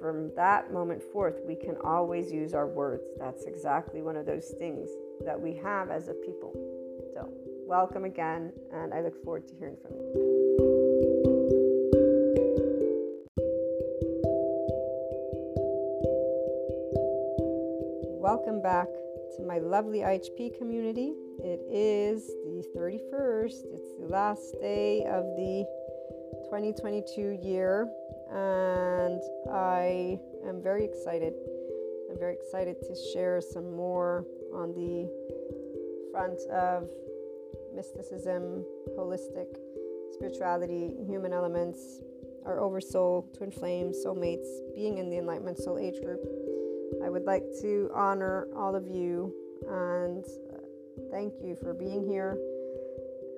from that moment forth, we can always use our words. That's exactly one of those things that we have as a people. So, welcome again, and I look forward to hearing from you. Welcome back to my lovely IHP community. It is the 31st, it's the last day of the 2022 year, and I am very excited. I'm very excited to share some more on the front of mysticism, holistic spirituality, human elements, our oversoul, twin flames, soulmates, being in the Enlightenment Soul Age group. I would like to honor all of you and thank you for being here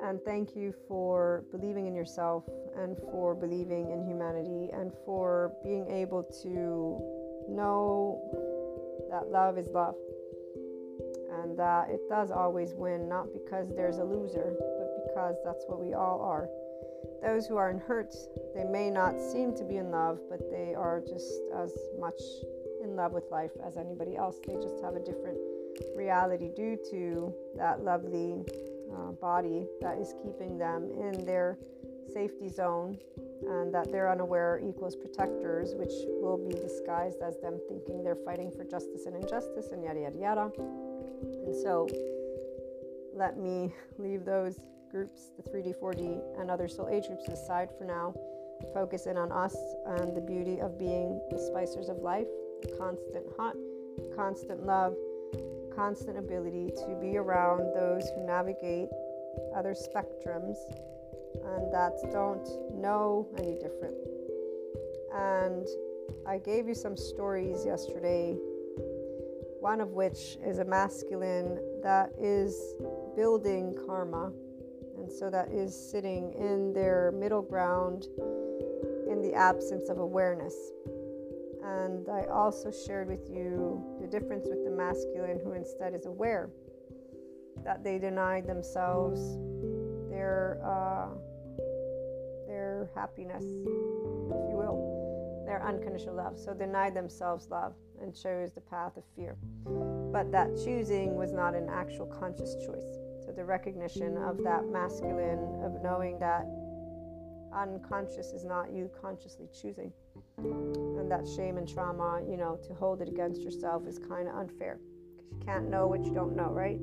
and thank you for believing in yourself and for believing in humanity and for being able to know that love is love and that it does always win, not because there's a loser, but because that's what we all are. Those who are in hurt, they may not seem to be in love, but they are just as much in love with life as anybody else. They just have a different reality due to that lovely uh, body that is keeping them in their safety zone and that they're unaware equals protectors, which will be disguised as them thinking they're fighting for justice and injustice and yada yada yada. And so let me leave those groups, the 3D, 4D, and other soul age groups aside for now. Focus in on us and the beauty of being the spicers of life, constant hot, constant love, constant ability to be around those who navigate other spectrums and that don't know any different. And I gave you some stories yesterday, one of which is a masculine that is building karma. And so that is sitting in their middle ground in the absence of awareness. And I also shared with you the difference with the masculine who instead is aware that they denied themselves their uh, their happiness, if you will, their unconditional love. So denied themselves love and chose the path of fear. But that choosing was not an actual conscious choice. So the recognition of that masculine, of knowing that unconscious is not you consciously choosing. And that shame and trauma, you know, to hold it against yourself is kind of unfair because you can't know what you don't know, right?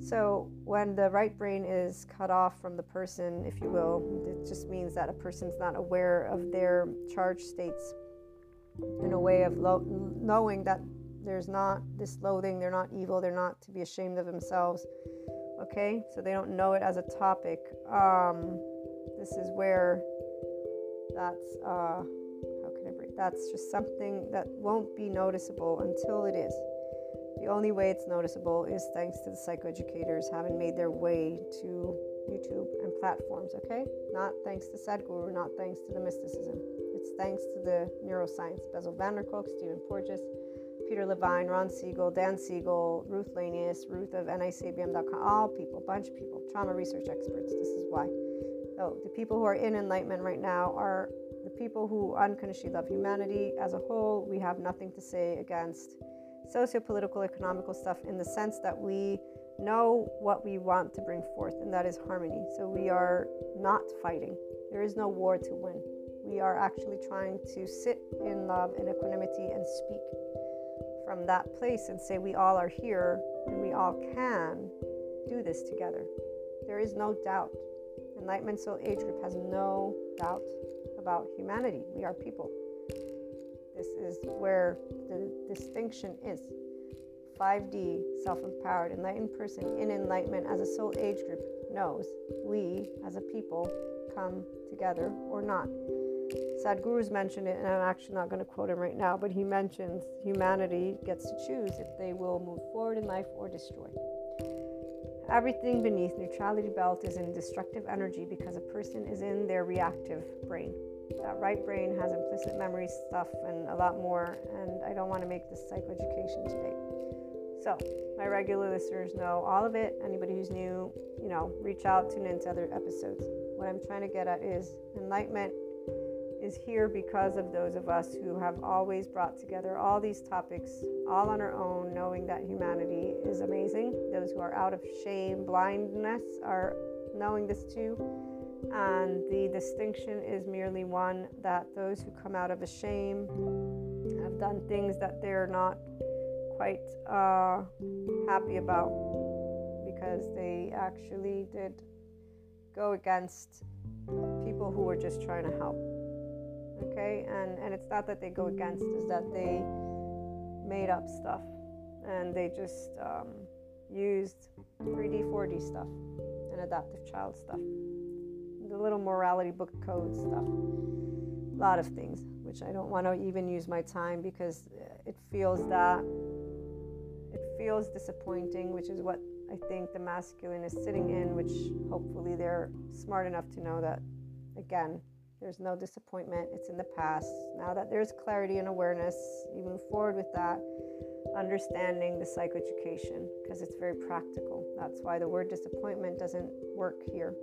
So, when the right brain is cut off from the person, if you will, it just means that a person's not aware of their charge states in a way of lo- knowing that there's not this loathing, they're not evil, they're not to be ashamed of themselves. Okay, so they don't know it as a topic. Um, this is where that's uh, That's just something that won't be noticeable until it is. The only way it's noticeable is thanks to the psychoeducators having made their way to YouTube and platforms, okay? Not thanks to Sadhguru, not thanks to the mysticism. It's thanks to the neuroscience. Der Kolk, Stephen Porges, Peter Levine, Ron Siegel, Dan Siegel, Ruth Lanius, Ruth of NICABM.com, all people, bunch of people, trauma research experts. This is why. So the people who are in enlightenment right now are the people who unconditionally love humanity as a whole. We have nothing to say against socio-political economical stuff in the sense that we know what we want to bring forth and that is harmony. So we are not fighting. There is no war to win. We are actually trying to sit in love and equanimity and speak from that place and say we all are here and we all can do this together. There is no doubt. Enlightenment soul age group has no doubt about humanity we are people this is where the distinction is. 5D, self empowered, enlightened person in enlightenment as a soul age group knows we as a people come together or not. Sadhguru's mentioned it, and I'm actually not going to quote him right now, but he mentions humanity gets to choose if they will move forward in life or destroy. Everything beneath neutrality belt is in destructive energy because a person is in their reactive brain. That right brain has implicit memory stuff and a lot more, and I don't want to make this psychoeducation today. So, my regular listeners know all of it. Anybody who's new, you know, reach out, tune into other episodes. What I'm trying to get at is enlightenment is here because of those of us who have always brought together all these topics all on our own, knowing that humanity is amazing. Those who are out of shame, blindness are knowing this too and the distinction is merely one that those who come out of a shame have done things that they're not quite uh, happy about because they actually did go against people who were just trying to help. Okay, and and it's not that they go against, is that they made up stuff and they just um, used 3D, 4D stuff and adaptive child stuff, the little morality book code stuff, a lot of things, which I don't want to even use my time because uh, it feels that it feels disappointing, which is what I think the masculine is sitting in, which hopefully they're smart enough to know that, again, there's no disappointment. It's in the past. Now that there's clarity and awareness, you move forward with that, understanding the psychoeducation, because it's very practical. That's why the word disappointment doesn't work here.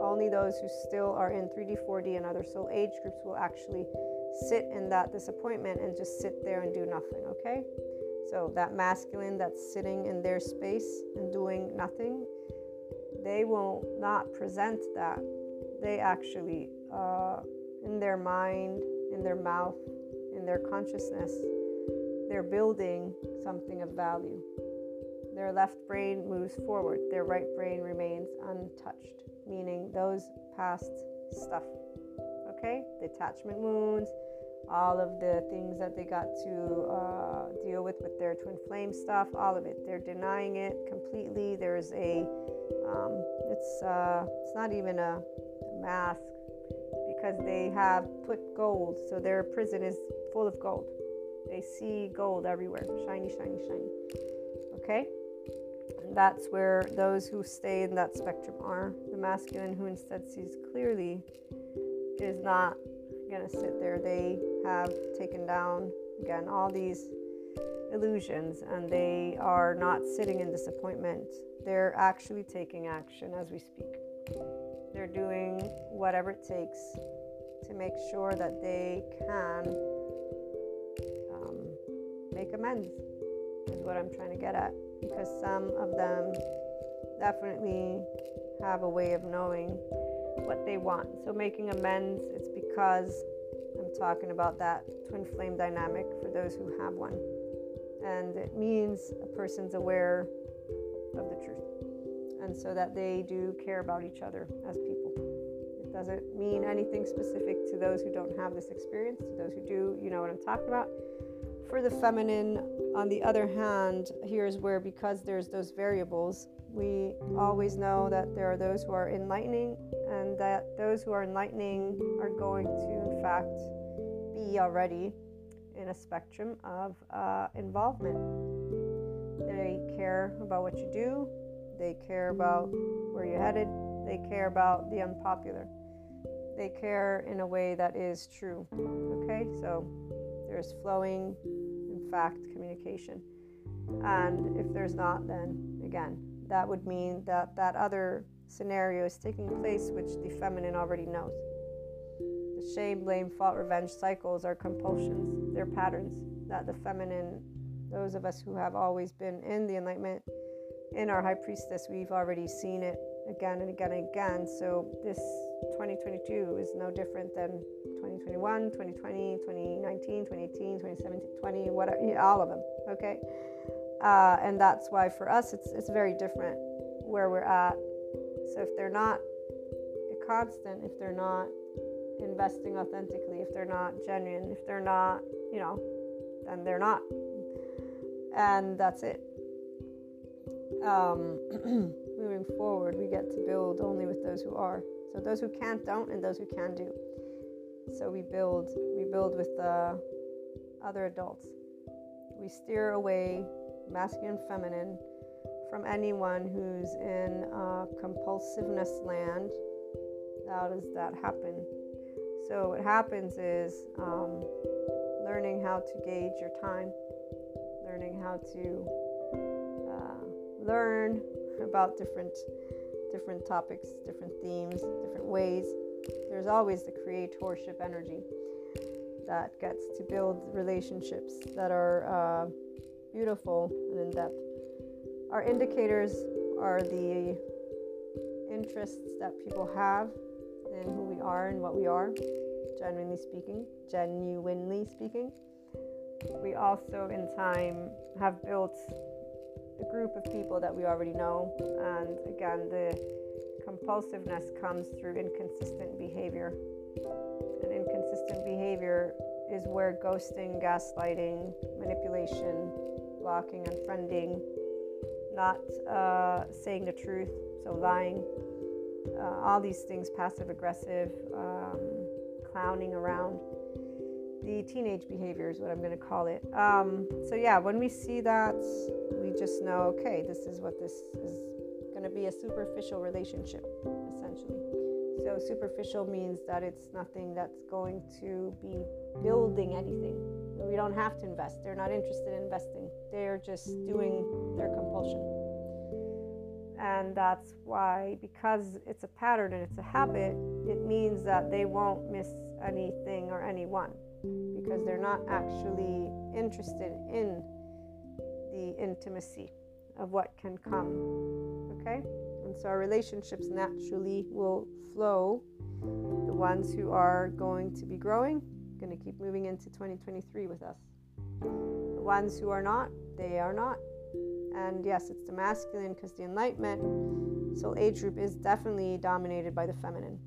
Only those who still are in 3D, 4D, and other soul age groups will actually sit in that disappointment and just sit there and do nothing, okay? So, that masculine that's sitting in their space and doing nothing, they will not present that. They actually, uh, in their mind, in their mouth, in their consciousness, they're building something of value. Their left brain moves forward, their right brain remains untouched, meaning those past stuff. Okay? Detachment wounds, all of the things that they got to uh, deal with with their twin flame stuff, all of it. They're denying it completely. There's a, um, it's uh, it's not even a mask because they have put gold, so their prison is full of gold. They see gold everywhere, shiny, shiny, shiny. Okay, that's where those who stay in that spectrum are. The masculine who instead sees clearly is not gonna sit there. They have taken down again all these illusions and they are not sitting in disappointment. They're actually taking action as we speak. They're doing whatever it takes to make sure that they can um, make amends, is what I'm trying to get at. Because some of them definitely have a way of knowing what they want. So, making amends, it's because I'm talking about that twin flame dynamic for those who have one. And it means a person's aware of the truth. And so that they do care about each other as people. It doesn't mean anything specific to those who don't have this experience. To those who do, you know what I'm talking about. For the feminine, on the other hand, here's where because there's those variables, we always know that there are those who are enlightening and that those who are enlightening are going to, in fact, be already in a spectrum of uh, involvement. They care about what you do, they care about where you're headed, they care about the unpopular. They care in a way that is true. Okay, so there's flowing, in fact, communication. And if there's not, then again, that would mean that that other scenario is taking place, which the feminine already knows. The shame, blame, fault, revenge cycles are compulsions, they're patterns that the feminine, those of us who have always been in the enlightenment, in our high priestess, we've already seen it again and again and again. So this 2022 is no different than 2021, 2020, 2019, 2018, 2017, 20, whatever, all of them. Okay. Uh, and that's why for us it's, it's very different where we're at so if they're not a constant if they're not investing authentically if they're not genuine if they're not you know then they're not and that's it um, moving forward we get to build only with those who are so those who can't don't and those who can do so we build we build with the other adults we steer away masculine, feminine, from anyone who's in compulsiveness land. How does that happen? So, what happens is um, learning how to gauge your time, learning how to uh, learn about different different topics, different themes, different ways. There's always the creatorship energy that gets to build relationships that are uh, beautiful and in depth. Our indicators are the interests that people have in who we are and what we are, genuinely speaking, genuinely speaking. we also, in time, have built a group of people that we already know. And again, the compulsiveness comes through inconsistent behavior. And inconsistent behavior is where ghosting, gaslighting, manipulation, blocking, unfriending, not uh, saying the truth, so lying, uh, all these things, passive aggressive, um, clowning around. The teenage behavior is what I'm going to call it. Um, so, yeah, when we see that, we just know okay, this is what this is going to be a superficial relationship, essentially. So, superficial means that it's nothing that's going to be building anything. We don't have to invest. They're not interested in investing, they're just doing their compulsion. And that's why, because it's a pattern and it's a habit, it means that they won't miss anything or anyone because they're not actually interested in the intimacy of what can come. Okay? And so our relationships naturally will flow. The ones who are going to be growing, going to keep moving into 2023 with us. The ones who are not, they are not. And yes, it's the masculine because the enlightenment soul age group is definitely dominated by the feminine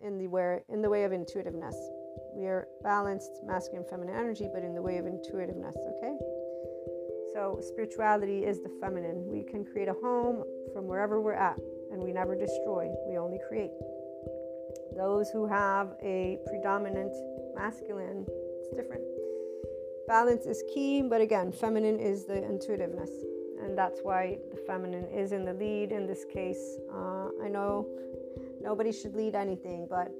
in the where in the way of intuitiveness. We are balanced masculine and feminine energy, but in the way of intuitiveness, okay? So spirituality is the feminine. We can create a home from wherever we're at, and we never destroy, we only create. Those who have a predominant masculine, it's different. Balance is key, but again, feminine is the intuitiveness. And that's why the feminine is in the lead in this case. Uh, I know nobody should lead anything, but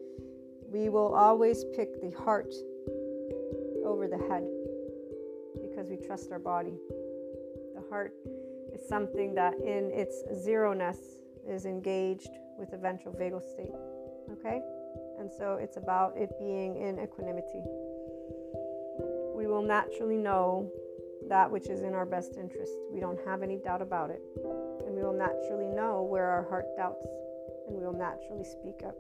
we will always pick the heart over the head because we trust our body. The heart is something that, in its zero ness, is engaged with the ventral vagal state. Okay? And so it's about it being in equanimity. We will naturally know that which is in our best interest. We don't have any doubt about it. And we will naturally know where our heart doubts. And we will naturally speak up.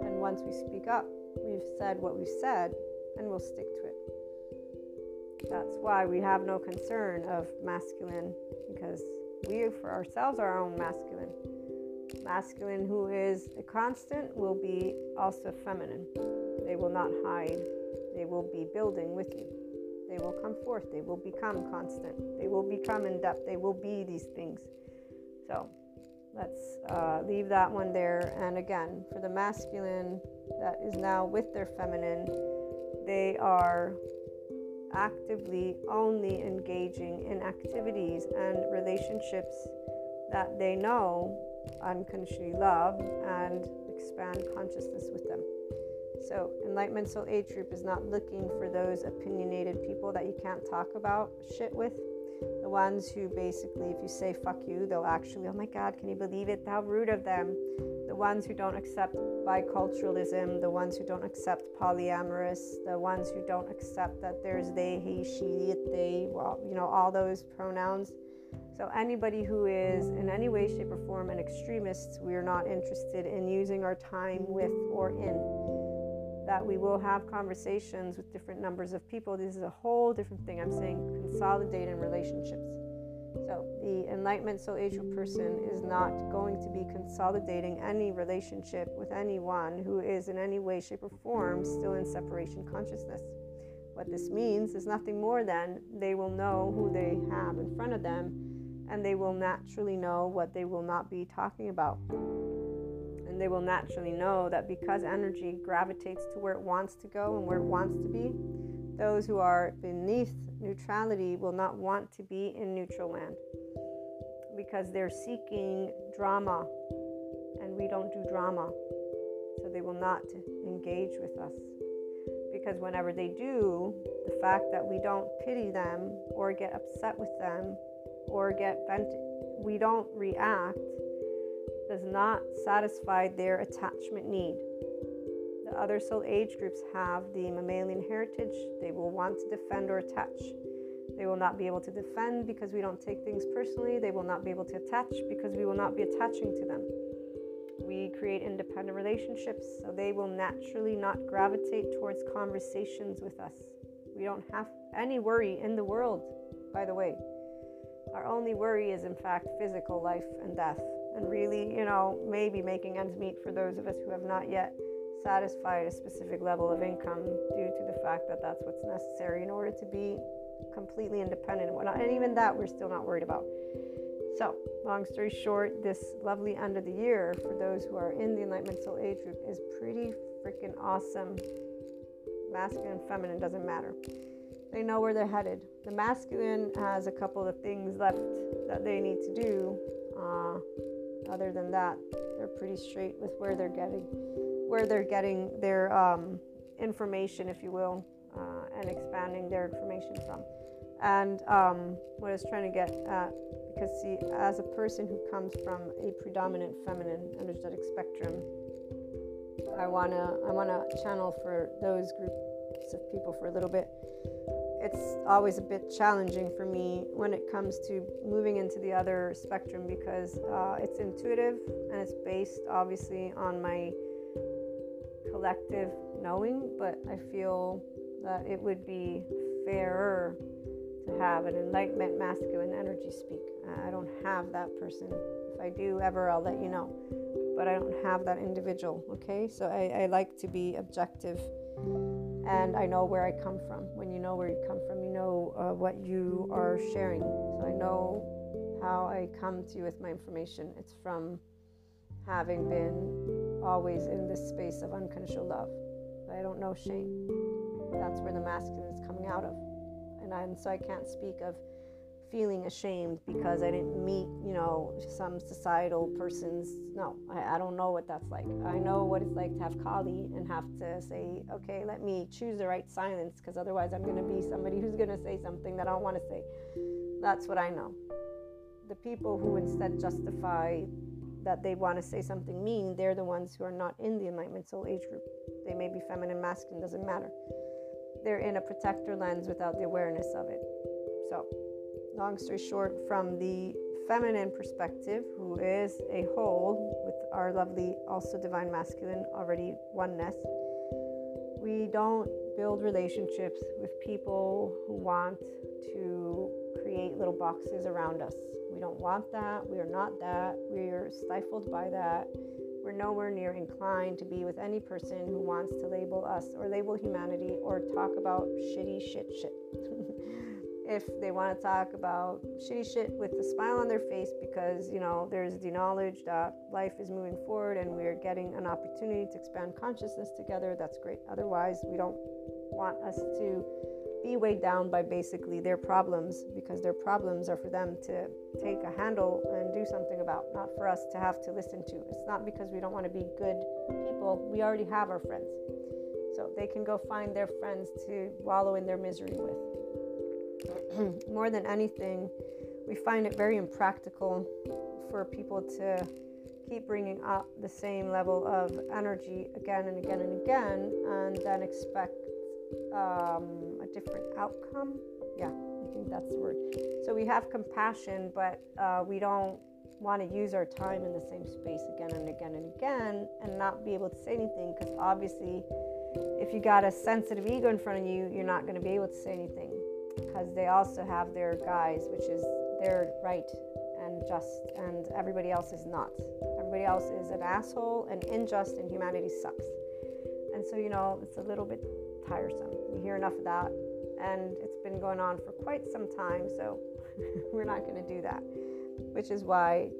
And once we speak up, we've said what we've said, and we'll stick to it. That's why we have no concern of masculine, because we, for ourselves, are our own masculine. Masculine who is a constant will be also feminine. They will not hide, they will be building with you. They will come forth, they will become constant, they will become in depth, they will be these things. So let's uh, leave that one there. And again, for the masculine that is now with their feminine, they are actively only engaging in activities and relationships that they know unconditionally love and expand consciousness with them. So, Enlightenment Soul Age Group is not looking for those opinionated people that you can't talk about shit with. The ones who basically, if you say fuck you, they'll actually, oh my God, can you believe it? How rude of them. The ones who don't accept biculturalism, the ones who don't accept polyamorous, the ones who don't accept that there's they, he, she, it, they, well, you know, all those pronouns so, anybody who is in any way, shape, or form an extremist, we are not interested in using our time with or in. That we will have conversations with different numbers of people. This is a whole different thing. I'm saying consolidate in relationships. So, the Enlightenment Soul Age person is not going to be consolidating any relationship with anyone who is in any way, shape, or form still in separation consciousness. What this means is nothing more than they will know who they have in front of them and they will naturally know what they will not be talking about. They will naturally know that because energy gravitates to where it wants to go and where it wants to be, those who are beneath neutrality will not want to be in neutral land because they're seeking drama and we don't do drama. So they will not engage with us. Because whenever they do, the fact that we don't pity them or get upset with them or get bent, we don't react, does not satisfy their attachment need. The other soul age groups have the mammalian heritage. They will want to defend or attach. They will not be able to defend because we don't take things personally. They will not be able to attach because we will not be attaching to them. We create independent relationships, so they will naturally not gravitate towards conversations with us. We don't have any worry in the world, by the way. Our only worry is, in fact, physical life and death. And really, you know, maybe making ends meet for those of us who have not yet satisfied a specific level of income due to the fact that that's what's necessary in order to be completely independent and whatnot. And even that, we're still not worried about. So, long story short, this lovely end of the year for those who are in the Enlightenment Soul Age group is pretty freaking awesome. Masculine, feminine, doesn't matter. They know where they're headed. The masculine has a couple of things left that they need to do. Uh, other than that, they're pretty straight with where they're getting, where they're getting their um, information, if you will, uh, and expanding their information from. And um, what I was trying to get at, because see, as a person who comes from a predominant feminine energetic spectrum, I wanna I wanna channel for those groups of people for a little bit. It's always a bit challenging for me when it comes to moving into the other spectrum because uh, it's intuitive and it's based obviously on my collective knowing, but I feel that it would be fairer to have an enlightenment masculine energy speak. I don't have that person. If I do ever, I'll let you know. But I don't have that individual, okay? So I, I like to be objective and I know where I come from. When you know where you come from, you know uh, what you are sharing. So I know how I come to you with my information. It's from having been always in this space of unconditional love. I don't know shame. That's where the masculine is coming out of and, I, and so I can't speak of feeling ashamed because I didn't meet, you know, some societal person's. No, I, I, don't know what that's like. I know what it's like to have Kali and have to say, okay, let me choose the right silence because otherwise I'm going to be somebody who's going to say something that I don't want to say. That's what I know. The people who instead justify that they want to say something mean, they're the ones who are not in the Enlightenment Soul Age group. They may be feminine, masculine, doesn't matter they're in a protector lens without the awareness of it. So, long story short, from the feminine perspective, who is a whole with our lovely, also divine masculine, already oneness, we don't build relationships with people who want to create little boxes around us. We don't want that. We are not that. We are stifled by that. We're nowhere near inclined to be with any person who wants to label us or label humanity or talk about shitty shit shit. If they want to talk about shitty shit with a smile on their face because, you know, there's the knowledge that life is moving forward and we're getting an opportunity to expand consciousness together, that's great. Otherwise, we don't want us to be weighed down by basically their problems because their problems are for them to take a handle and do something about, not for us to have to listen to. It's not because we don't want to be good people, we already have our friends. So they can go find their friends to wallow in their misery with. More than anything, we find it very impractical for people to keep bringing up the same level of energy again and again and again and then expect um, a different outcome. Yeah, I think that's the word. So we have compassion, but uh, we don't want to use our time in the same space again and again and again and not be able to say anything because obviously if you got a sensitive ego in front of you you're not going to be able to say anything because they also have their guys which is their right and just and everybody else is not everybody else is an asshole and unjust and humanity sucks and so you know it's a little bit tiresome. You hear enough of that, and it's been going on for quite some time, so we're not going to do that. Which is why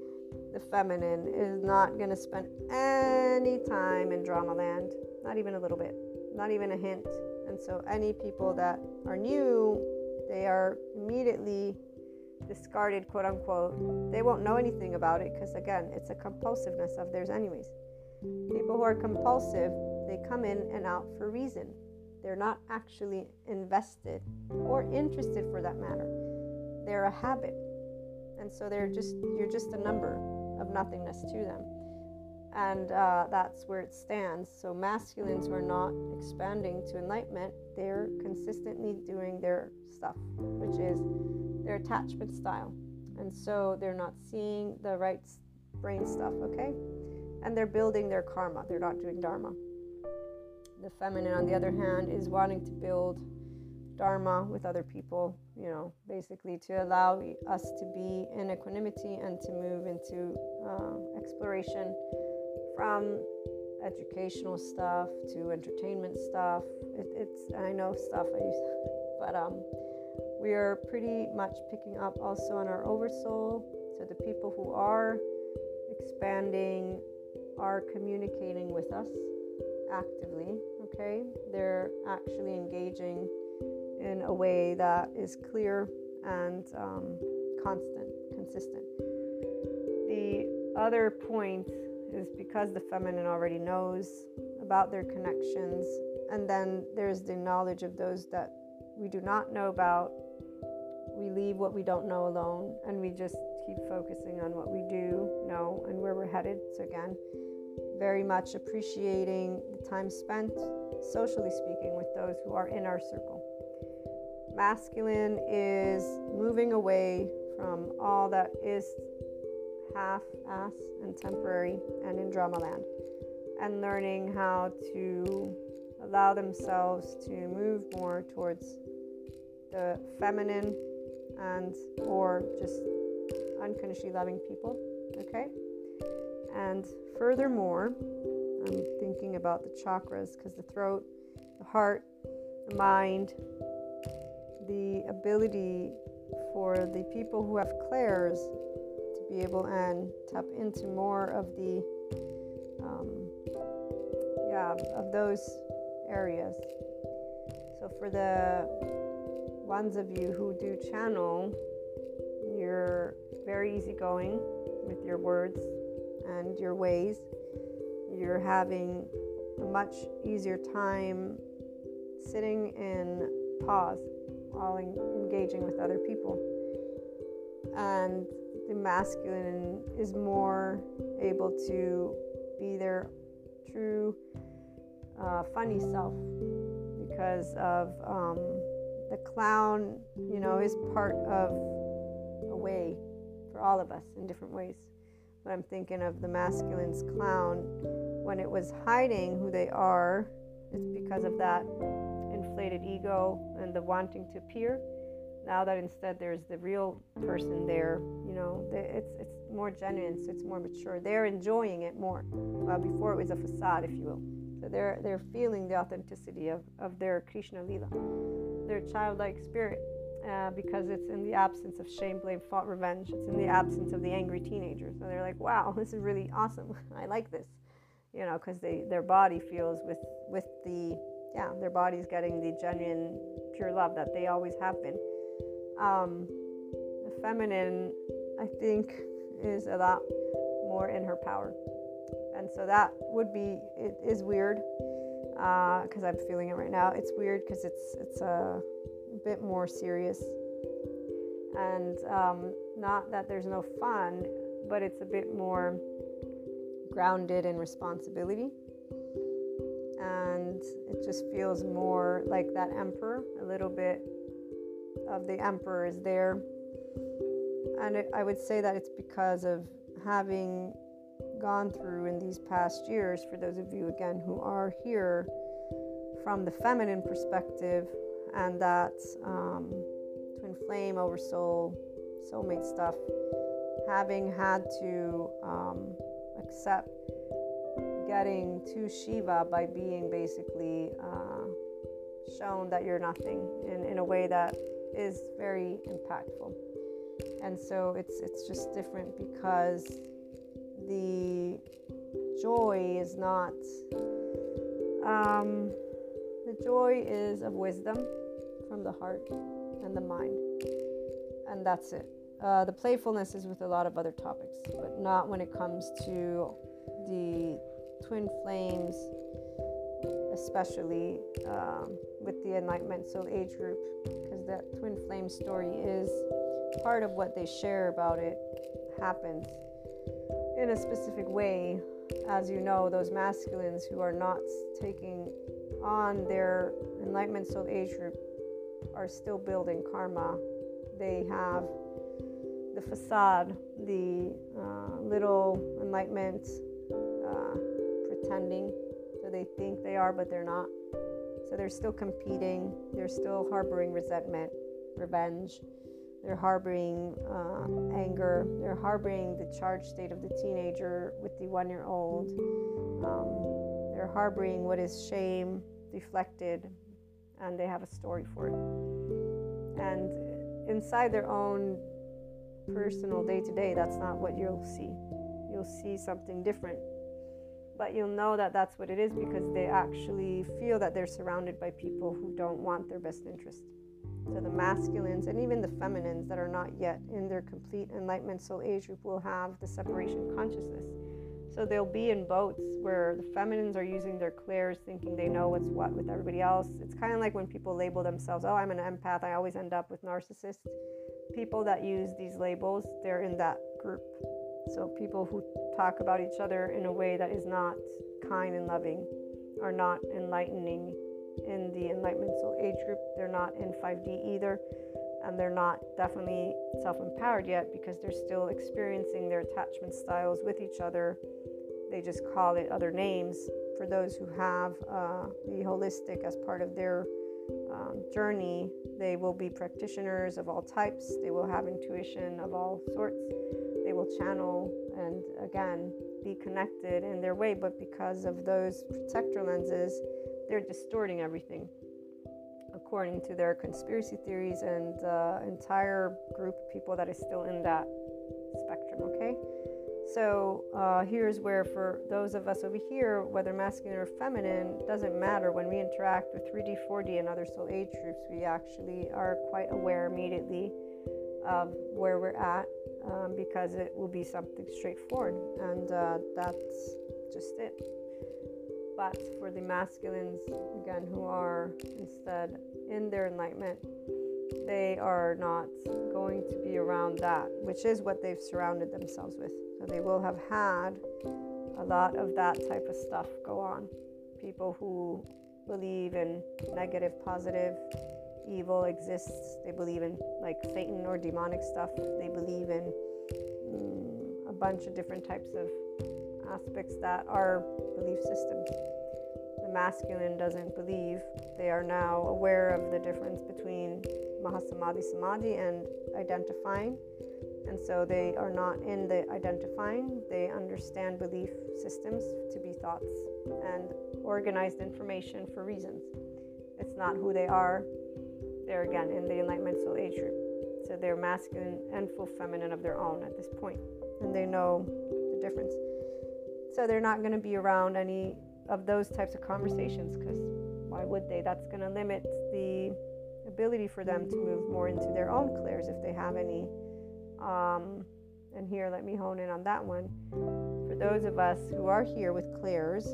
the feminine is not going to spend any time in drama land, not even a little bit, not even a hint. And so, any people that are new, they are immediately discarded, quote unquote. They won't know anything about it because, again, it's a compulsiveness of theirs, anyways. People who are compulsive, they come in and out for reason. They're not actually invested or interested for that matter. They're a habit. And so they're just you're just a number of nothingness to them. And uh, that's where it stands. So masculines who are not expanding to enlightenment, they're consistently doing their stuff, which is their attachment style. And so they're not seeing the right brain stuff, okay? And they're building their karma. They're not doing dharma. The feminine, on the other hand, is wanting to build dharma with other people, you know, basically to allow us to be in equanimity and to move into uh, exploration from educational stuff to entertainment stuff. It, it's I know stuff I use, but um, we are pretty much picking up also on our oversoul. So the people who are expanding are communicating with us actively. Okay, they're actually engaging in a way that is clear and um, constant, consistent. The other point is because the feminine already knows about their connections, and then there's the knowledge of those that we do not know about. We leave what we don't know alone, and we just keep focusing on what we do know and where we're headed. So, again, very much appreciating the time spent, socially speaking, with those who are in our circle. Masculine is moving away from all that is half ass and temporary and in drama land and learning how to allow themselves to move more towards the feminine and or just unconditionally loving people okay? And furthermore i'm thinking about the chakras because the throat the heart the mind the ability for the people who have clairs be able and tap into more of the um, yeah of those areas. So for the ones of you who do channel you're very easygoing with your words and your ways. You're having a much easier time sitting in pause while engaging with other people. And the masculine is more able to be their true uh, funny self because of um, the clown, you know, is part of a way for all of us in different ways. But I'm thinking of the masculine's clown when it was hiding who they are, it's because of that inflated ego and the wanting to appear now that instead there's the real person there you know it's it's more genuine so it's more mature. They're enjoying it more. Well before it was a facade if you will. So they're they're feeling the authenticity of, of their krishna lila their childlike spirit uh, because it's in the absence of shame blame fault revenge. It's in the absence of the angry teenager so they're like wow this is really awesome. I like this. You know because they their body feels with with the yeah their body's getting the genuine pure love that they always have been um, the feminine, I think, is a lot more in her power. And so that would be, it is weird because uh, I'm feeling it right now. It's weird because it's, it's a, bit more serious. And um, not that there's no fun, but it's a bit more grounded in responsibility. And it just feels more like that emperor, a little bit of the emperor is there. And it, I would say that it's because of having gone through in these past years, for those of you again who are here from the feminine perspective, and that um, twin flame, oversoul, soulmate stuff, having had to um, accept getting to Shiva by being basically uh, shown that you're nothing in, in a way that is very impactful. And so it's it's just different because the joy is not um, the joy is of wisdom from the heart and the mind, and that's it. Uh, the playfulness is with a lot of other topics, but not when it comes to the twin flames, especially um, with the Enlightenment Soul Age group that twin flame story is part of what they share about it happens in a specific way. As you know, those masculines who are not taking on their Enlightenment Soul Age group are still building karma. They have the facade, the uh, little enlightenment uh, pretending. that they think they are, but they're not So they're still competing, they're still harboring resentment, revenge, they're harboring uh, anger, they're harboring the charged state of the teenager with the one year old, um, they're harboring what is shame, deflected, and they have a story for it. And inside their own personal day to day, that's not what you'll see. You'll see something different but you'll know that that's what it is because they actually feel that they're surrounded by people who don't want their best interest. So the masculines and even the feminines that are not yet in their complete enlightenment soul age group will have the separation consciousness. So they'll be in boats where the feminines are using their clairs, thinking they know what's what with everybody else. It's kind of like when people label themselves, oh, I'm an empath, I always end up with narcissists. People that use these labels, they're in that group. So people who talk about each other in a way that is not kind and loving are not enlightening in the enlightenment soul age group. They're not in 5D either. And they're not definitely self empowered yet because they're still experiencing their attachment styles with each other. They just call it other names. For those who have uh, the holistic as part of their um, journey, they will be practitioners of all types. They will have intuition of all sorts they will channel and again be connected in their way, but because of those protector lenses, they're distorting everything according to their conspiracy theories and uh, entire group of people that is still in that spectrum. Okay, so uh, here's where for those of us over here, whether masculine or feminine, doesn't matter. When we interact with 3D, 4D, and other soul age groups, we actually are quite aware immediately of where we're at um, because it will be something straightforward, and uh, that's just it. But for the masculines, again, who are instead in their enlightenment, they are not going to be around that, which is what they've surrounded themselves with. So they will have had a lot of that type of stuff go on. People who believe in negative, positive, evil exists. They believe in like Satan or demonic stuff. They believe in mm, a bunch of different types of aspects that are belief systems. The masculine doesn't believe. They are now aware of the difference between Mahasamadhi Samadhi and identifying. And so they are not in the identifying, they understand belief systems to be thoughts and organized information for reasons. It's not who they are, they're again in the Enlightenment Soul Age group. So they're masculine and full feminine of their own at this point, and they know the difference. So they're not going to be around any of those types of conversations because why would they? That's going to limit the ability for them to move more into their own clairs if they have any. Um, and here, let me hone in on that one. For those of us who are here with clairs,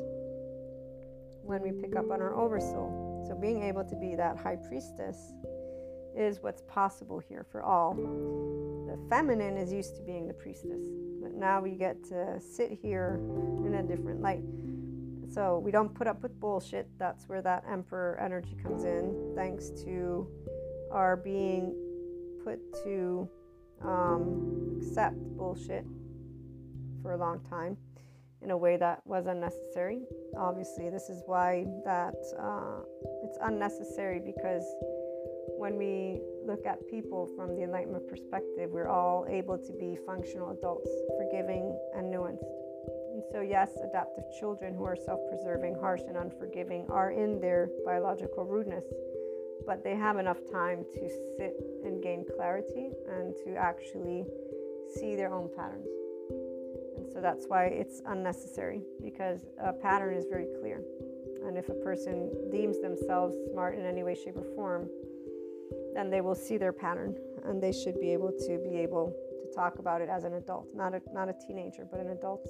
when we pick up on our oversoul, so, being able to be that high priestess is what's possible here for all. The feminine is used to being the priestess, but now we get to sit here in a different light. So, we don't put up with bullshit. That's where that emperor energy comes in, thanks to our being put to um, accept bullshit for a long time in a way that was unnecessary. Obviously, this is why that uh, it's unnecessary because when we look at people from the Enlightenment perspective, we're all able to be functional adults, forgiving and nuanced. And so, yes, adaptive children who are self preserving, harsh, and unforgiving are in their biological rudeness, but they have enough time to sit and gain clarity and to actually see their own patterns. So that's why it's unnecessary because a pattern is very clear. And if a person deems themselves smart in any way, shape, or form, then they will see their pattern and they should be able to be able to talk about it as an adult, not a, not a teenager, but an adult.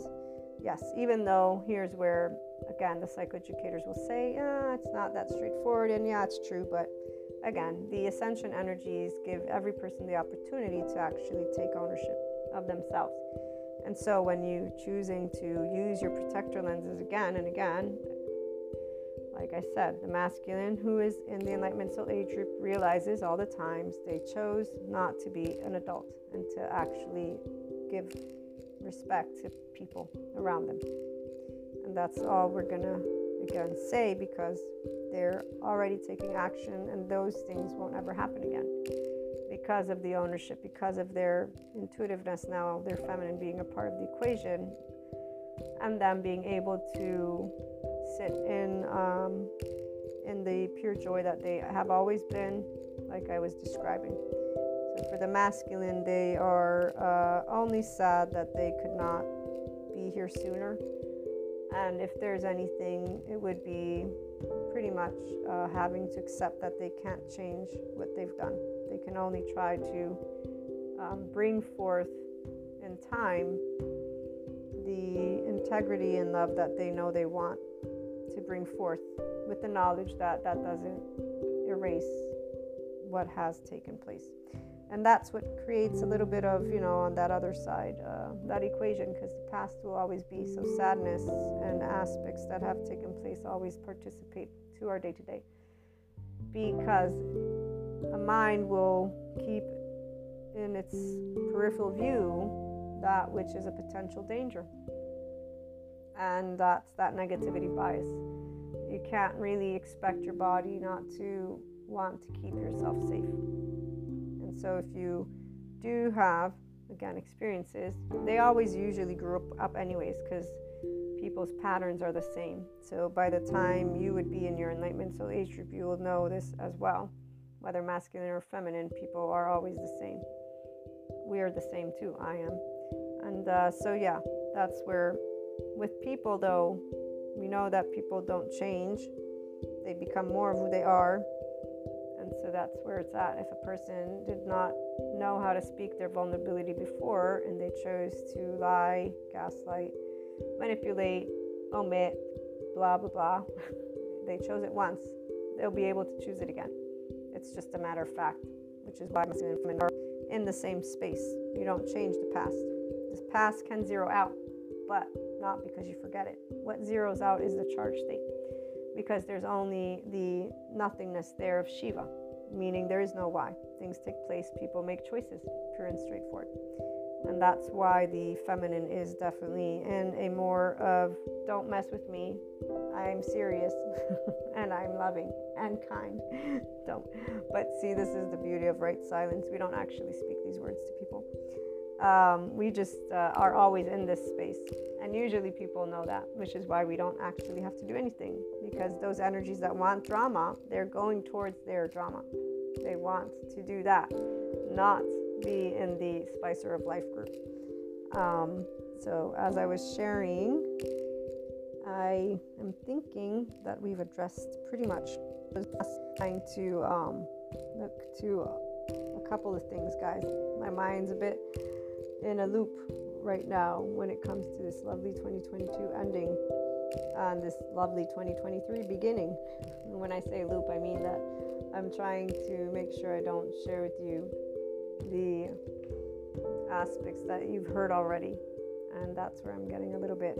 Yes, even though here's where, again, the psychoeducators will say, yeah, it's not that straightforward, and yeah, it's true, but again, the ascension energies give every person the opportunity to actually take ownership of themselves. And so when you choosing to use your protector lenses again and again, like I said, the masculine who is in the enlightenment soul age group realizes all the times they chose not to be an adult and to actually give respect to people around them. And that's all we're gonna again say because they're already taking action and those things won't ever happen again because of the ownership, because of their intuitiveness now, their feminine being a part of the equation, and them being able to sit in um, in the pure joy that they have always been, like I was describing. So for the masculine, they are uh, only sad that they could not be here sooner. And if there's anything, it would be pretty much uh, having to accept that they can't change what they've done. They can only try to um, bring forth in time the integrity and love that they know they want to bring forth with the knowledge that that doesn't erase what has taken place and that's what creates a little bit of you know on that other side uh, that equation because the past will always be so sadness and aspects that have taken place always participate to our day to day because a mind will keep in its peripheral view that which is a potential danger. And that's that negativity bias. You can't really expect your body not to want to keep yourself safe. So, if you do have, again, experiences, they always usually group up, up anyways, because people's patterns are the same. So, by the time you would be in your enlightenment soul age group, you will know this as well. Whether masculine or feminine, people are always the same. We are the same too. I am. And uh, so, yeah, that's where, with people though, we know that people don't change, they become more of who they are. That's where it's at. If a person did not know how to speak their vulnerability before and they chose to lie, gaslight, manipulate, omit, blah, blah, blah, they chose it once, they'll be able to choose it again. It's just a matter of fact, which is why masculine and feminine are in the same space. You don't change the past. This past can zero out, but not because you forget it. What zeroes out is the charge state because there's only the nothingness there of Shiva, meaning there is no why. Things take place, people make choices, pure and straightforward. And that's why the feminine is definitely in a more of don't mess with me. I'm serious and I'm loving and kind. don't. But see, this is the beauty of right silence. We don't actually speak these words to people um, we just uh, are always in this space. And usually people know that, which is why we don't actually have to do anything because those energies that want drama, they're going towards their drama. They want to do that, not be in the Spicer of Life group. Um, so, as I was sharing, I am thinking that we've addressed pretty much. I was trying to um, look to a couple of things, guys. My mind's a bit in a loop right now when it comes to this lovely 2022 ending and this lovely 2023 beginning. When I say loop, I mean that I'm trying to make sure I don't share with you the aspects that you've heard already. And that's where I'm getting a little bit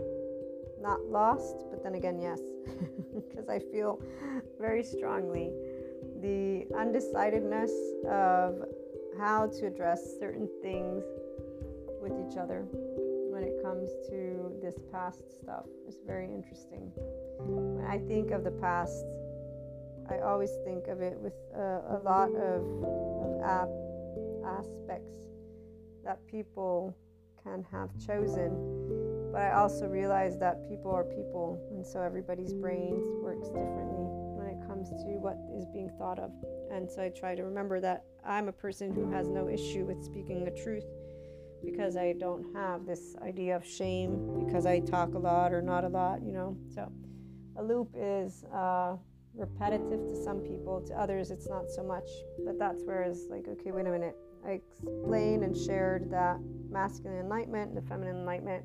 not lost, but then again, yes, because I feel very strongly the undecidedness of how to address certain things with each other comes to this past stuff. It's very interesting. When I think of the past, I always think of it with a, a lot of, of aspects that people can have chosen. But I also realize that people are people, and so everybody's brains works differently when it comes to what is being thought of. And so I try to remember that I'm a person who has no issue with speaking the truth because I don't have this idea of shame because I talk a lot or not a lot, you know. So a loop is uh, repetitive to some people, to others, it's not so much. But that's where it's like, okay, wait a minute. I explained and shared that masculine enlightenment, the feminine enlightenment,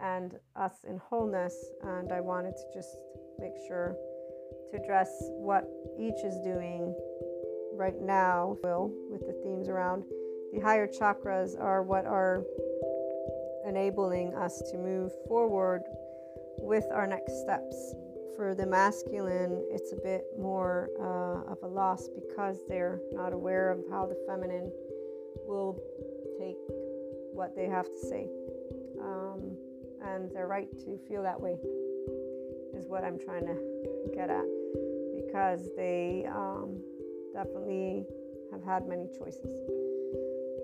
and us in wholeness. And I wanted to just make sure to address what each is doing right now, will with the themes around the higher chakras are what are enabling us to move forward with our next steps. For the masculine, it's a bit more uh, of a loss because they're not aware of how the feminine will take what they have to say. Um, and they're right to feel that way, is what I'm trying to get at. because they um, definitely have had many choices.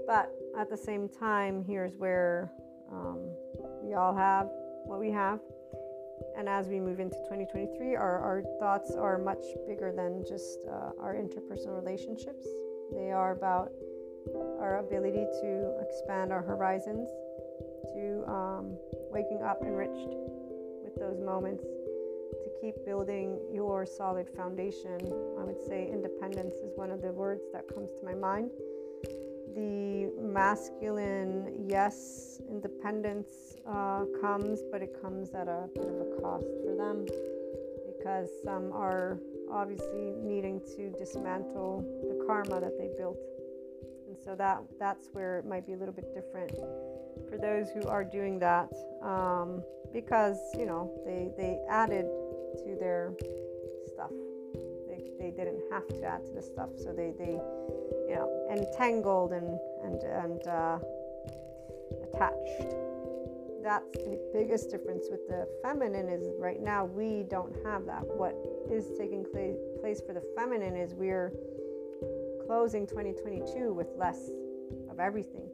But at the same time, here's where um, we all have what we have. And as we move into 2023, our, our thoughts are much bigger than just uh, our interpersonal relationships. They are about our ability to expand our horizons, to um, waking up enriched with those moments, to keep building your solid foundation. I would say independence is one of the words that comes to my mind the masculine, yes, independence uh, comes, but it comes at a bit of a cost for them because some are obviously needing to dismantle the karma that they built. And so that that's where it might be a little bit different for those who are doing that um, because you know they they added to their stuff. They, didn't have to add to the stuff, so they they you know, entangled and and and uh, attached. That's the biggest difference with the feminine is right now we don't have that. What is taking place for the feminine is we're closing 2022 with less of everything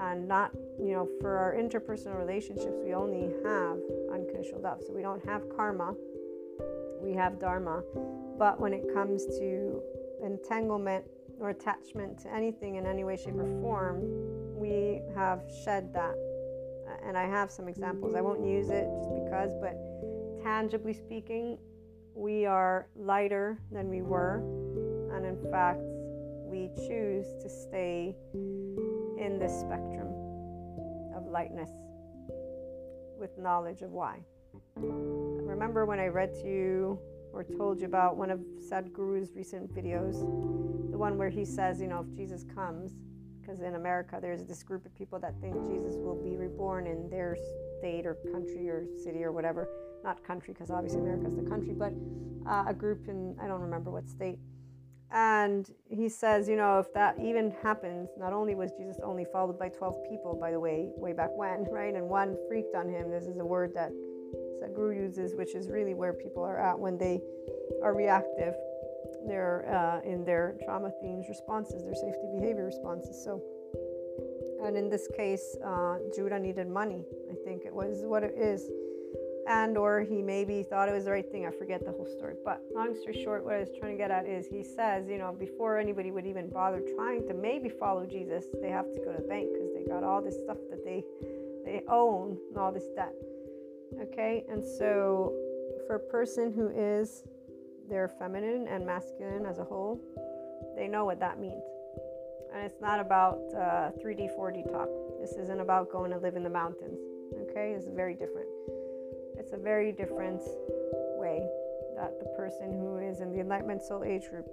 and not you know for our interpersonal relationships we only have unconditional love so we don't have karma we have dharma but when it comes to entanglement or attachment to anything in any way, shape, or form, we have shed that. And I have some examples. I won't use it just because, but tangibly speaking, we are lighter than we were. And in fact, we choose to stay in this spectrum of lightness with knowledge of why. Remember when I read to you or told you about one of Sadhguru's recent videos, the one where he says, you know, if Jesus comes, because in America there's this group of people that think Jesus will be reborn in their state or country or city or whatever. Not country, because obviously America's the country, but uh, a group in, I don't remember what state. And he says, you know, if that even happens, not only was Jesus only followed by 12 people, by the way, way back when, right? And one freaked on him. This is a word that Sadhguru uses, which is really where people are at when they are reactive. They're uh, in their trauma themes responses, their safety behavior responses. So, and in this case, uh, Judas needed money. I think it was what it is, and or he maybe thought it was the right thing. I forget the whole story. But long story short, what I was trying to get at is he says, you know, before anybody would even bother trying to maybe follow Jesus, they have to go to the bank because they got all this stuff that they they own and all this debt. Okay, and so for a person who is their feminine and masculine as a whole, they know what that means. And it's not about uh, 3D, 4D talk. This isn't about going to live in the mountains. Okay, it's very different. It's a very different way that the person who is in the Enlightenment Soul Age group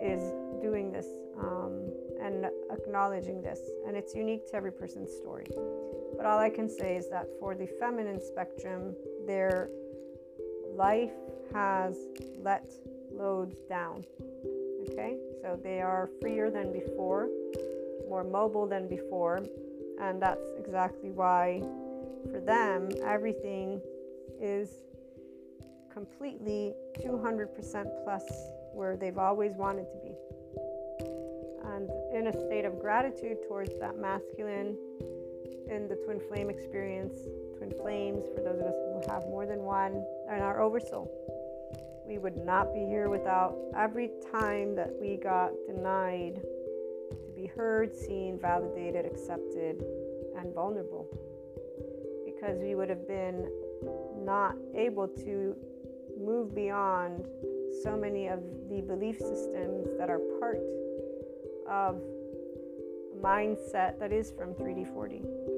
is doing this um, and acknowledging this. And it's unique to every person's story. But all I can say is that for the feminine spectrum, their life has let loads down. Okay, so they are freer than before, more mobile than before, and that's exactly why for them everything is completely 200% plus where they've always wanted to be. And in a state of gratitude towards that masculine in the twin flame experience, twin flames, for those of us who have more than one, and our oversoul. We would not be here without every time that we got denied to be heard, seen, validated, accepted, and vulnerable. Because we would have been not able to move beyond so many of the belief systems that are part of a mindset that is from 3D 4D in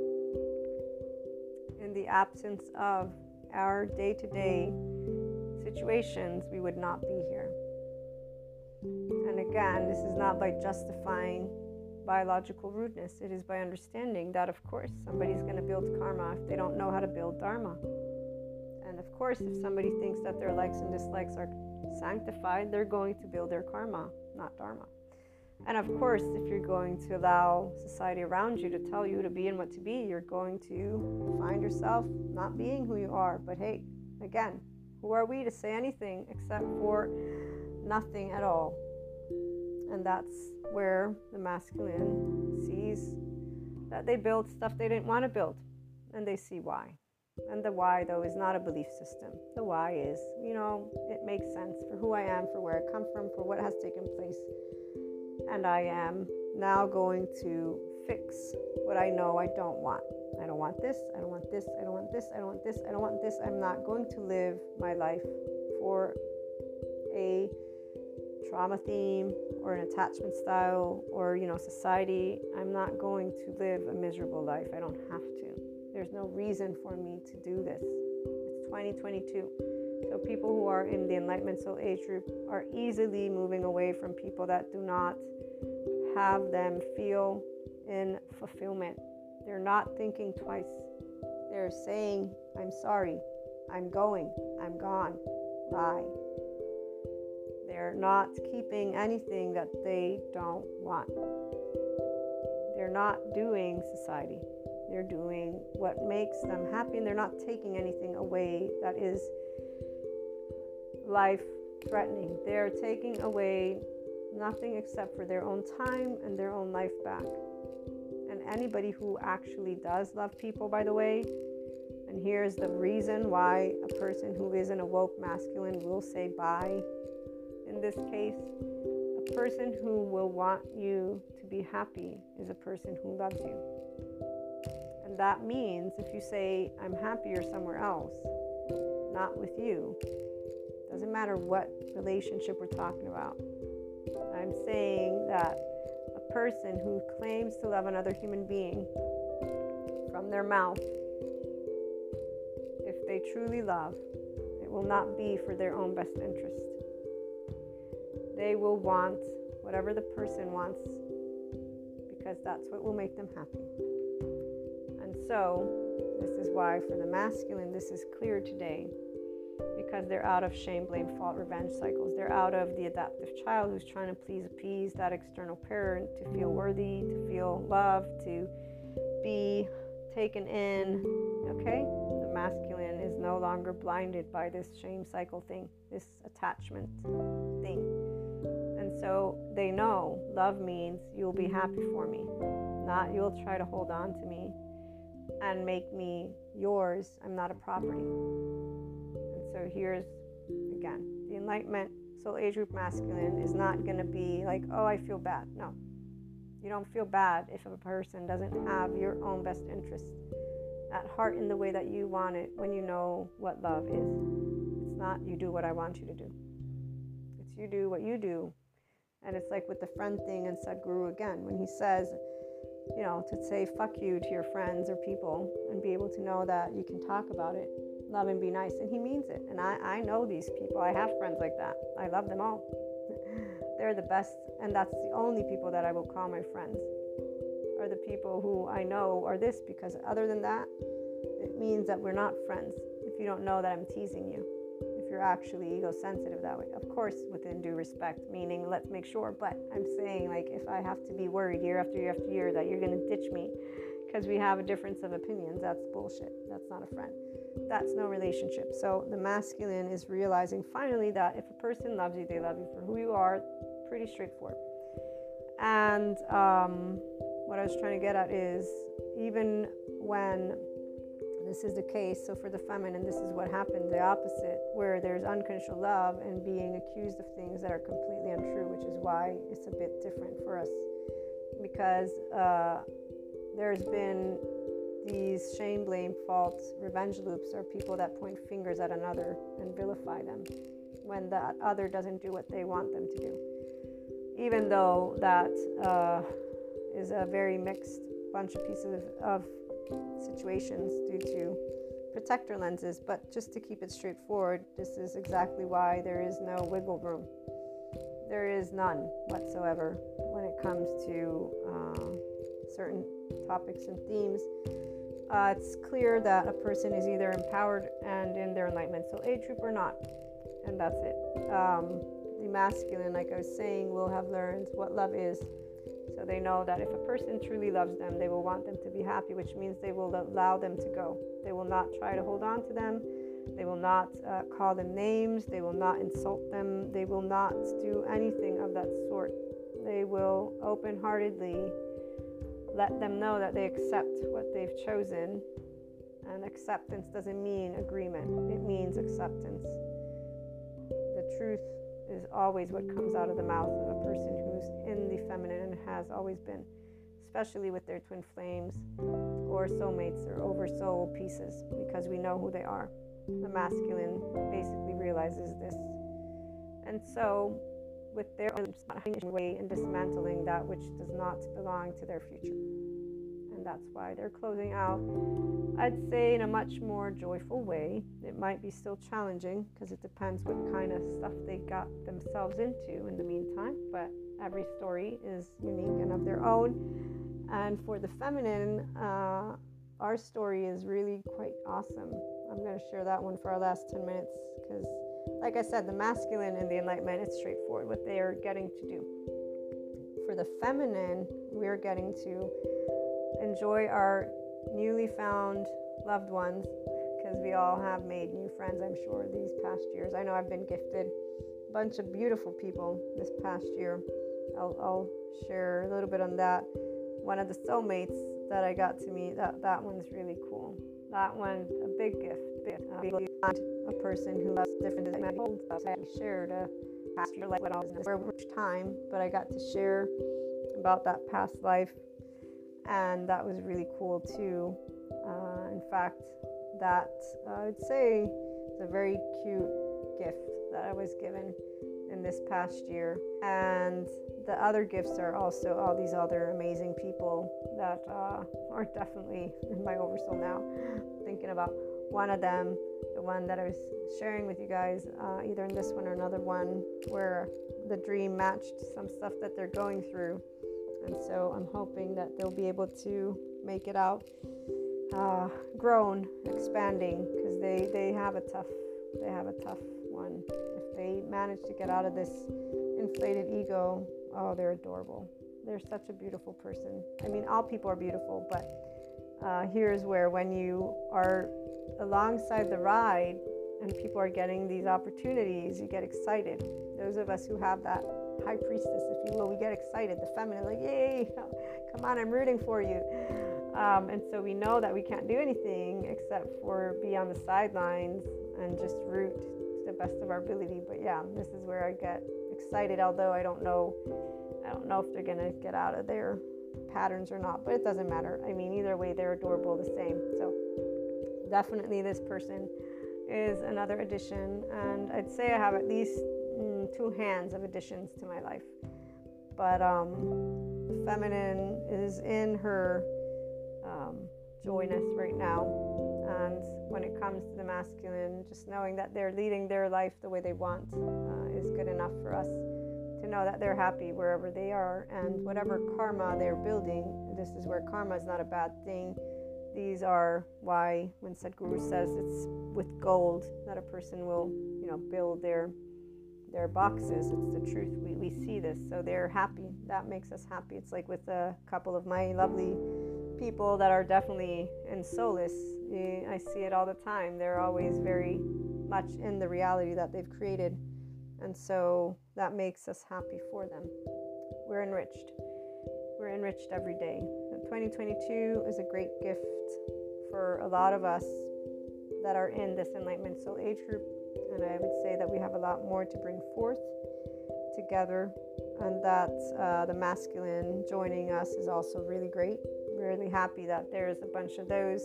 the absence of our day to day situations, we would not be here. And again, this is not by justifying biological rudeness, it is by understanding that, of course, somebody's going to build karma if they don't know how to build dharma. And of course, if somebody thinks that their likes and dislikes are sanctified, they're going to build their karma, not dharma. And of course, if you're going to allow society around you to tell you to be and what to be, you're going to find yourself not being who you are. But hey, again, Who are we to say anything except for nothing at all? And that's where the masculine sees that they build stuff they didn't want to build, and they see why. And the why, though, is not a belief system. The why is, you know, it makes sense for who I am, for where I come from, for what has taken place. And I am now going to fix what I know I don't want. I don't want this, I don't want this, I don't want this, I don't want this, I don't want this. I'm not going to live my life for a trauma theme or an attachment style or you know society. I'm not going to live a miserable life. I don't have to. There's no reason for me to do this. It's 2022 so people who are in the enlightenment soul age group are easily moving away from people that do not have them feel in fulfillment. They're not thinking twice. They're saying i'm sorry. I'm going. I'm gone. Bye. They're not keeping anything that they don't want. They're not doing society. They're doing what makes them happy and they're not taking anything away that is life threatening. They're taking away nothing except for their own time and their own life back. And anybody who actually does love people, by the way, and here's the reason why a person who is an awoke masculine will say bye in this case, a person who will want you to be happy is a person who loves you. And that means if you say, I'm happier somewhere else, not with you, doesn't matter what relationship we're talking about. I'm saying that a person who claims to love another human being from their mouth, if they truly love, it will not be for their own best interest they will want whatever the person wants because that's what will make them happy. And so, this is why for the masculine, this is clear today because they're out of shame, blame, fault, revenge cycles. They're out of the adaptive child who's trying to please, appease that external parent to feel worthy, to feel loved, to be taken in. Okay? The masculine is no longer blinded by this shame cycle thing, this attachment thing. And so they know love means you'll be happy for me, not you'll try to hold on to me and make me yours. I'm not a property. So here's again the enlightenment soul age group masculine is not going to be like, oh, I feel bad. No. You don't feel bad if a person doesn't have your own best interest at heart in the way that you want it when you know what love is. It's not you do what I want you to do. It's you do what you do and it's like with the friend thing and Sadhguru again, when he says, you know, to say fuck you to your friends or people and be able to know that you can talk about it, love and be nice. And he means it. And I, I know these people. I have friends like that. I love them all. They're the best. And that's the only people that I will call my friends are the people who I know are this because other than that, it means that we're not friends if you don't know that I'm teasing you If you're actually ego sensitive that way. Of course, within due respect, meaning let's make sure. But I'm saying, like, if I have to be worried year after year after year that you're going to ditch me because we have a difference of opinions, that's bullshit. That's not a friend. That's no relationship. So the masculine is realizing finally that if a person loves you, they love you for who you are. Pretty straightforward. And um, what I was trying to get at is even when this is the case. So for the feminine, this is what happened the opposite, where there's unconditional love and being accused of things that are completely untrue, which is why it's a bit different for us. Because uh, there's been these shame, blame, fault, revenge loops are people that point fingers at another and vilify them when that other doesn't do what they want them to do. Even though that uh, is a very mixed bunch of pieces of situations due to protector lenses, but just to keep it straightforward, this is exactly why there is no wiggle room. There is none whatsoever when it comes to uh, certain topics and themes. Uh, it's clear that a person is either empowered and in their enlightenment soul age group or not, and that's it. Um, the masculine, like I was saying, will have learned what love is so they know that if a person truly loves them, they will want them to be happy, which means they will allow them to go. They will not try to hold on to them. They will not uh, call them names. They will not insult them. They will not do anything of that sort. They will open heartedly let them know that they accept what they've chosen. And acceptance doesn't mean agreement, it means acceptance. The truth is always what comes out of the mouth of a person who's in the feminine and has always been, especially with their twin flames or soulmates or oversoul pieces, because we know who they are. The masculine basically realizes this. And so, with their own way and dismantling that which does not belong to their future. And that's why they're closing out, I'd say, in a much more joyful way. It might be still challenging because it depends what kind of stuff they got themselves into in the meantime, but every story is unique and of their own. And for the feminine, uh, our story is really quite awesome. I'm going to share that one for our last 10 minutes because, like I said, the masculine and the enlightenment, it's straightforward what they are getting to do. For the feminine, we're getting to enjoy our newly found loved ones because we all have made new friends, I'm sure, these past years. I know I've been gifted a bunch of beautiful people this past year. I'll, I'll share a little bit on that. One of the soulmates that I got to meet, that, that one's really cool. That one, a big gift. Big, uh, a person who loves different than I shared a past life, for which time, but I got to share about that past life, and that was really cool too. Uh, in fact, that uh, I'd say is a very cute gift that I was given in this past year, and the other gifts are also all these other amazing people that uh, are definitely in my oversoul now. Thinking about one of them, the one that I was sharing with you guys, uh, either in this one or another one, where the dream matched some stuff that they're going through. And so I'm hoping that they'll be able to make it out uh, grown, expanding, because they, they have a tough they have a tough one. If they manage to get out of this inflated ego, oh, they're adorable. They're such a beautiful person. I mean, all people are beautiful, but uh, here's where when you are alongside the ride and people are getting these opportunities, you get excited. Those of us who have that high priestess, if you will, we get excited. The feminine, like, yay, come on, I'm rooting for you. Um, and so we know that we can't do anything except for be on the sidelines and just root to the best of our ability. But yeah, this is where I get excited, although I don't know I don't know if they're gonna get out of their patterns or not, but it doesn't matter. I mean, either way, they're adorable the same. So definitely, this person is another addition, and I'd say I have at least mm, two hands of additions to my life. But um, feminine is in her um, joyness right now, and when it comes to the masculine, just knowing that they're leading their life the way they want uh, is good enough for us know that they're happy wherever they are and whatever karma they're building. This is where karma is not a bad thing. These are why when Sadhguru says it's with gold that a person will, you know, build their their boxes. It's the truth. We, we see this. So they're happy. That makes us happy. It's like with a couple of my lovely people that are definitely in solace. Eh, I see it all the time. They're always very much in the reality that they've created and so that makes us happy for them. We're enriched. We're enriched every day. 2022 is a great gift for a lot of us that are in this enlightenment soul age group. And I would say that we have a lot more to bring forth together, and that uh, the masculine joining us is also really great. We're really happy that there's a bunch of those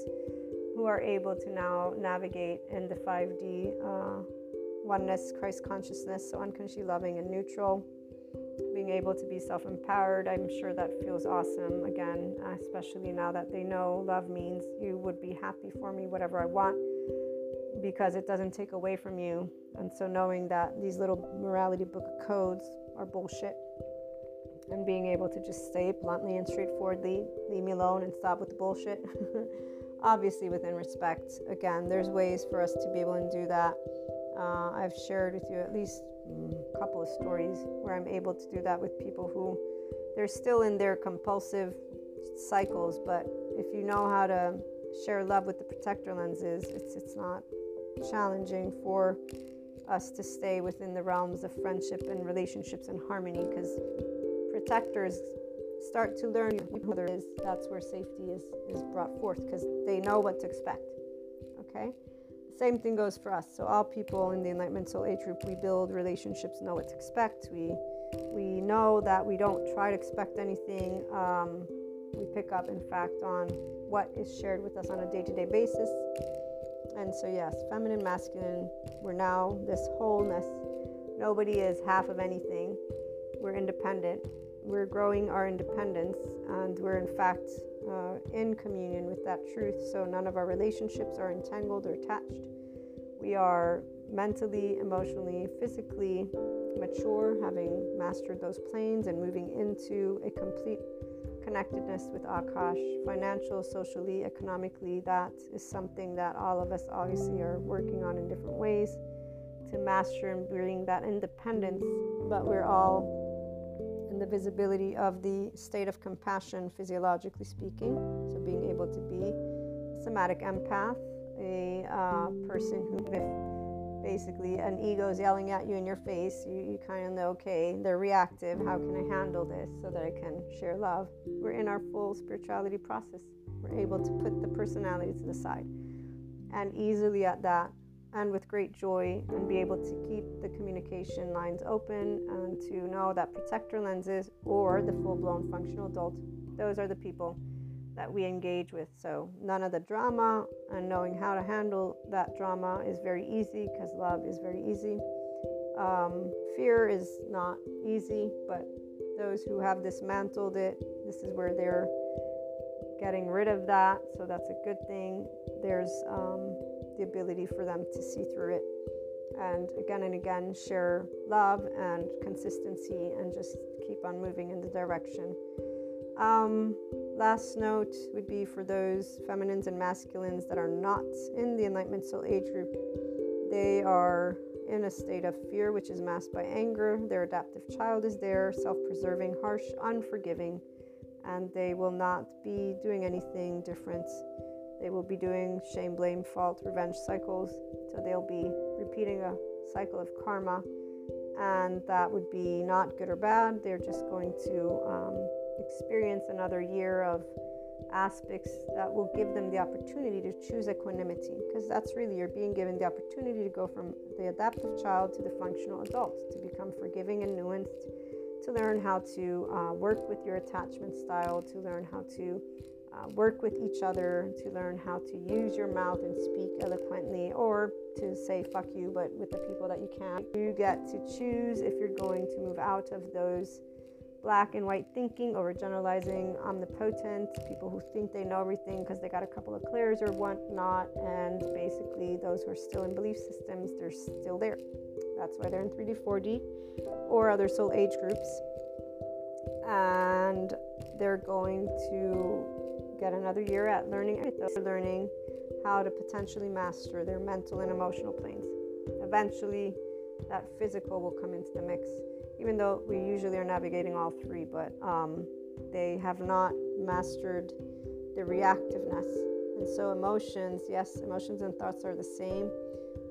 who are able to now navigate in the 5D uh, oneness, Christ consciousness, so unconsciously loving and neutral. Being able to be self empowered, I'm sure that feels awesome again, especially now that they know love means you would be happy for me, whatever I want, because it doesn't take away from you. And so knowing that these little morality book codes are bullshit and being able to just say bluntly and straightforwardly, leave me alone and stop with the bullshit. Obviously, within respect. Again, there's ways for us to be able to do that uh, I've shared with you at least a couple of stories where I'm able to do that with people who they're still in their compulsive cycles, but if you know how to share love with the protector lenses, it's it's not challenging for us to stay within the realms of friendship and relationships and harmony because protectors start to learn who there is. That's where safety is, is brought forth because they know what to expect. Okay? Same thing goes for us. So all people in the Enlightenment Soul Age group, we build relationships, know what to expect. We we know that we don't try to expect anything. Um, we pick up, in fact, on what is shared with us on a day-to-day basis. And so, yes, feminine, masculine. We're now this wholeness. Nobody is half of anything. We're independent. We're growing our independence, and we're in fact uh, in communion with that truth. So none of our relationships are entangled or attached. We are mentally, emotionally, physically mature, having mastered those planes and moving into a complete connectedness with Akash, financial, socially, economically. That is something that all of us obviously are working on in different ways to master and bring that independence. But we're all in the visibility of the state of compassion, physiologically speaking. So, being able to be a somatic empath, a uh, person who, if basically an ego is yelling at you in your face, you, you kind of know, okay, they're reactive. How can I handle this so that I can share love? We're in our full spirituality process. We're able to put the personality to the side. And easily at that, and with great joy and be able to keep the communication lines open and to know that protector lenses or the full blown functional adult, those are the people that we engage with. So, none of the drama and knowing how to handle that drama is very easy because love is very easy. Um, fear is not easy, but those who have dismantled it, this is where they're getting rid of that. So, that's a good thing. There's um, the ability for them to see through it and again and again share love and consistency and just keep on moving in the direction. Um, last note would be for those feminines and masculines that are not in the Enlightenment Soul Age group. They are in a state of fear, which is masked by anger. Their adaptive child is there, self preserving, harsh, unforgiving, and they will not be doing anything different they will be doing shame, blame, fault, revenge cycles. So they'll be repeating a cycle of karma, and that would be not good or bad. They're just going to um, experience another year of aspects that will give them the opportunity to choose equanimity because that's really you're being given the opportunity to go from the adaptive child to the functional adult to become forgiving and nuanced to learn how to uh, work with your attachment style to learn how to uh, work with each other to learn how to use your mouth and speak eloquently or to say fuck you, but with the people that you can. You get to choose if you're going to move out of those black and white thinking, overgeneralizing, omnipotent, people who think they know everything because they got a couple of clairs or whatnot, and basically those who are still in belief systems, they're still there. That's why they're in 3D, 4D, or other soul age groups. And they're going to get another year at learning learning how to potentially master their mental and emotional planes. Eventually, that physical will come into the mix, even though we usually are navigating all three, but um, they have not mastered the reactiveness. And so, emotions, yes, emotions and thoughts are the same,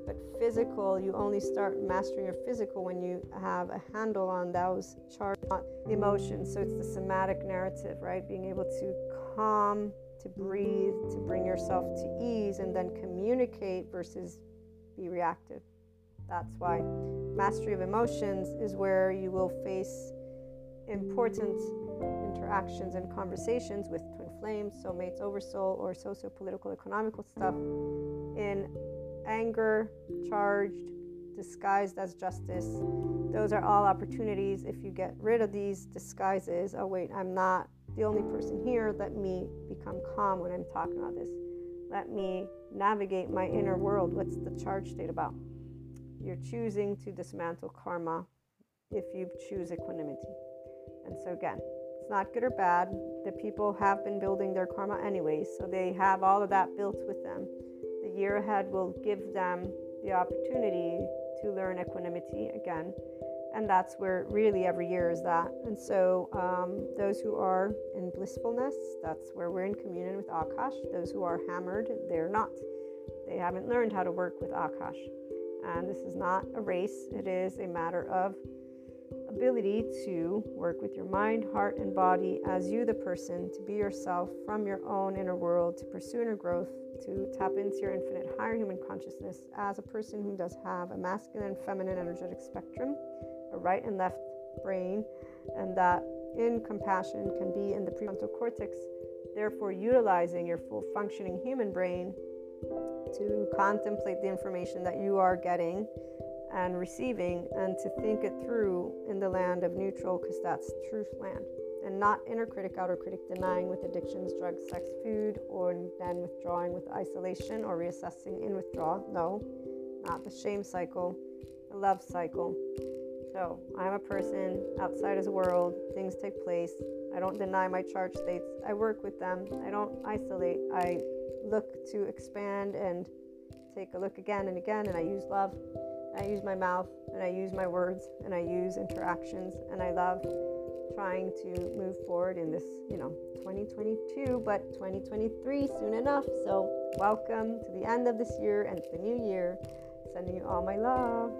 but physical, you only start mastering your physical when you have a handle on those charged emotions. So, it's the somatic narrative, right? Being able to calm, to breathe, to bring yourself to ease, and then communicate versus be reactive. That's why mastery of emotions is where you will face important interactions and conversations with twin flames, soulmates, oversoul, or socio political economical stuff in anger, charged, disguised as justice. Those are all opportunities if you get rid of these disguises. Oh, wait, I'm not the only person here. Let me become calm when I'm talking about this. Let me navigate my inner world. What's the charge state about? You're choosing to dismantle karma if you choose equanimity. And so, again, it's not good or bad. The people have been building their karma anyway, so they have all of that built with them. The year ahead will give them the opportunity to learn equanimity again and that's where really every year is that. And so, um, those who are in blissfulness, that's where we're in communion with Akash. Those who are hammered, they're not. They haven't learned how to work with Akash. And this is not a race, it is a matter of ability to work with your mind, heart, and body as you, the person, to be yourself from your own inner world, to pursue inner growth, to tap into your infinite higher human consciousness as a person who does have a masculine and feminine energetic spectrum, a right and left brain, and that in compassion can be in the prefrontal cortex, therefore, utilizing your full functioning human brain to contemplate the information that you are getting and receiving and to think it through in the land of neutral because that's truth land and not inner critic outer critic denying with addictions drugs sex food or then withdrawing with isolation or reassessing in withdrawal. No not the shame cycle the love cycle so i'm a person outside of the world things take place i don't deny my charge states i work with them i don't isolate i look to expand and take a look again and again and i use love I use my mouth and I use my words and I use interactions and I love trying to move forward in this, you know, 2022, but 2023 soon enough. So, welcome to the end of this year and the new year. Sending you all my love.